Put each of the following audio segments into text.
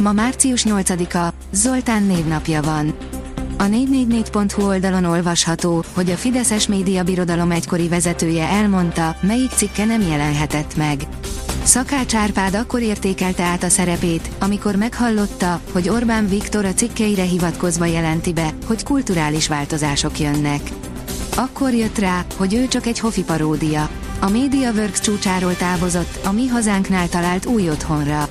Ma március 8-a, Zoltán névnapja van. A 444.hu oldalon olvasható, hogy a Fideszes média birodalom egykori vezetője elmondta, melyik cikke nem jelenhetett meg. Szakács Árpád akkor értékelte át a szerepét, amikor meghallotta, hogy Orbán Viktor a cikkeire hivatkozva jelenti be, hogy kulturális változások jönnek. Akkor jött rá, hogy ő csak egy hofi paródia. A MediaWorks csúcsáról távozott, a mi hazánknál talált új otthonra.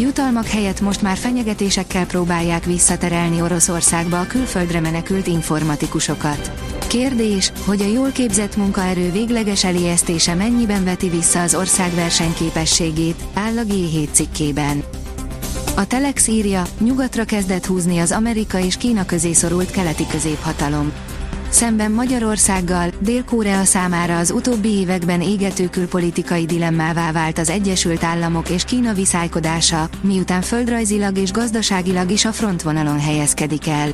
Jutalmak helyett most már fenyegetésekkel próbálják visszaterelni Oroszországba a külföldre menekült informatikusokat. Kérdés, hogy a jól képzett munkaerő végleges elijesztése mennyiben veti vissza az ország versenyképességét, áll a G7 cikkében. A Telex írja, nyugatra kezdett húzni az Amerika és Kína közé szorult keleti középhatalom. Szemben Magyarországgal, Dél-Korea számára az utóbbi években égető külpolitikai dilemmává vált az Egyesült Államok és Kína viszálykodása, miután földrajzilag és gazdaságilag is a frontvonalon helyezkedik el.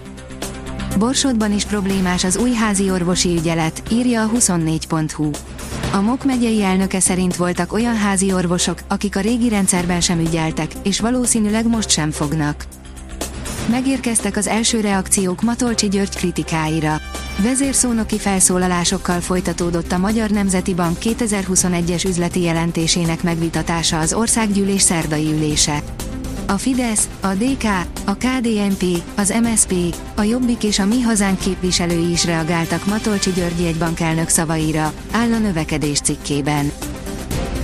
Borsodban is problémás az új házi orvosi ügyelet, írja a 24.hu. A MOK megyei elnöke szerint voltak olyan házi orvosok, akik a régi rendszerben sem ügyeltek, és valószínűleg most sem fognak. Megérkeztek az első reakciók Matolcsi György kritikáira. Vezérszónoki felszólalásokkal folytatódott a Magyar Nemzeti Bank 2021-es üzleti jelentésének megvitatása az országgyűlés szerdai ülése. A Fidesz, a DK, a KDNP, az MSP, a Jobbik és a Mi Hazánk képviselői is reagáltak Matolcsi Györgyi egy bankelnök szavaira, áll a növekedés cikkében.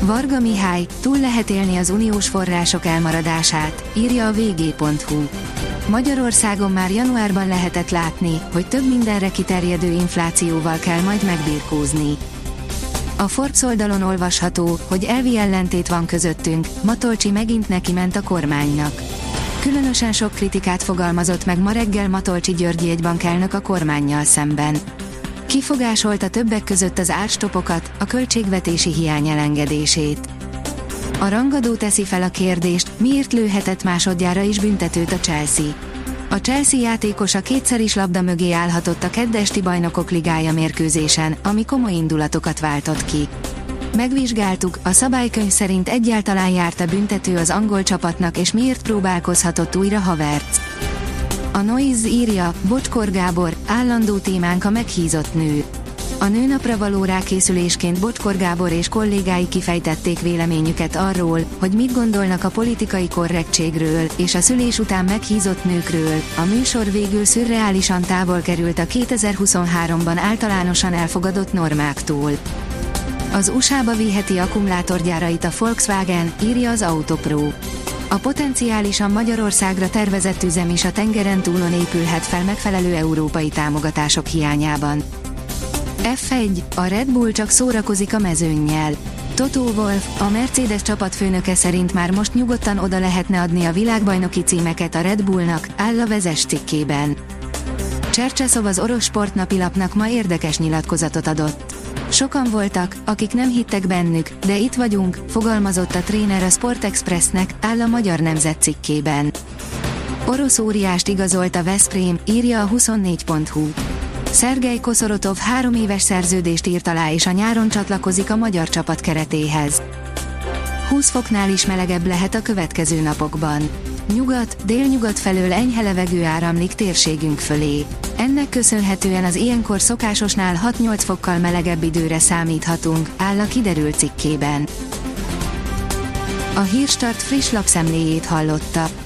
Varga Mihály, túl lehet élni az uniós források elmaradását, írja a vg.hu. Magyarországon már januárban lehetett látni, hogy több mindenre kiterjedő inflációval kell majd megbírkózni. A Forbes oldalon olvasható, hogy elvi ellentét van közöttünk, Matolcsi megint neki ment a kormánynak. Különösen sok kritikát fogalmazott meg ma reggel Matolcsi Györgyi egy bankelnök a kormányjal szemben. Kifogásolta többek között az árstopokat, a költségvetési hiány elengedését. A rangadó teszi fel a kérdést, miért lőhetett másodjára is büntetőt a Chelsea. A Chelsea játékosa kétszer is labda mögé állhatott a keddesti bajnokok ligája mérkőzésen, ami komoly indulatokat váltott ki. Megvizsgáltuk, a szabálykönyv szerint egyáltalán járt a büntető az angol csapatnak és miért próbálkozhatott újra Havertz. A Noise írja, Bocskor Gábor, állandó témánk a meghízott nő. A nőnapra való rákészülésként Bocskor Gábor és kollégái kifejtették véleményüket arról, hogy mit gondolnak a politikai korrektségről, és a szülés után meghízott nőkről. A műsor végül szürreálisan távol került a 2023-ban általánosan elfogadott normáktól. Az USA-ba viheti akkumulátorgyárait a Volkswagen, írja az Autopro. A potenciálisan Magyarországra tervezett üzem is a tengeren túlon épülhet fel megfelelő európai támogatások hiányában. F1, a Red Bull csak szórakozik a mezőnnyel. Toto Wolff, a Mercedes csapatfőnöke szerint már most nyugodtan oda lehetne adni a világbajnoki címeket a Red Bullnak, áll a vezes cikkében. Csercseszov az orosz sportnapilapnak ma érdekes nyilatkozatot adott. Sokan voltak, akik nem hittek bennük, de itt vagyunk, fogalmazott a tréner a Sport Expressnek, áll a Magyar Nemzet cikkében. Orosz óriást igazolt a Veszprém, írja a 24.hu. Szergej Koszorotov három éves szerződést írt alá és a nyáron csatlakozik a magyar csapat keretéhez. 20 foknál is melegebb lehet a következő napokban. Nyugat, délnyugat felől enyhe levegő áramlik térségünk fölé. Ennek köszönhetően az ilyenkor szokásosnál 6-8 fokkal melegebb időre számíthatunk, áll a kiderült cikkében. A Hírstart friss lapszemléjét hallotta.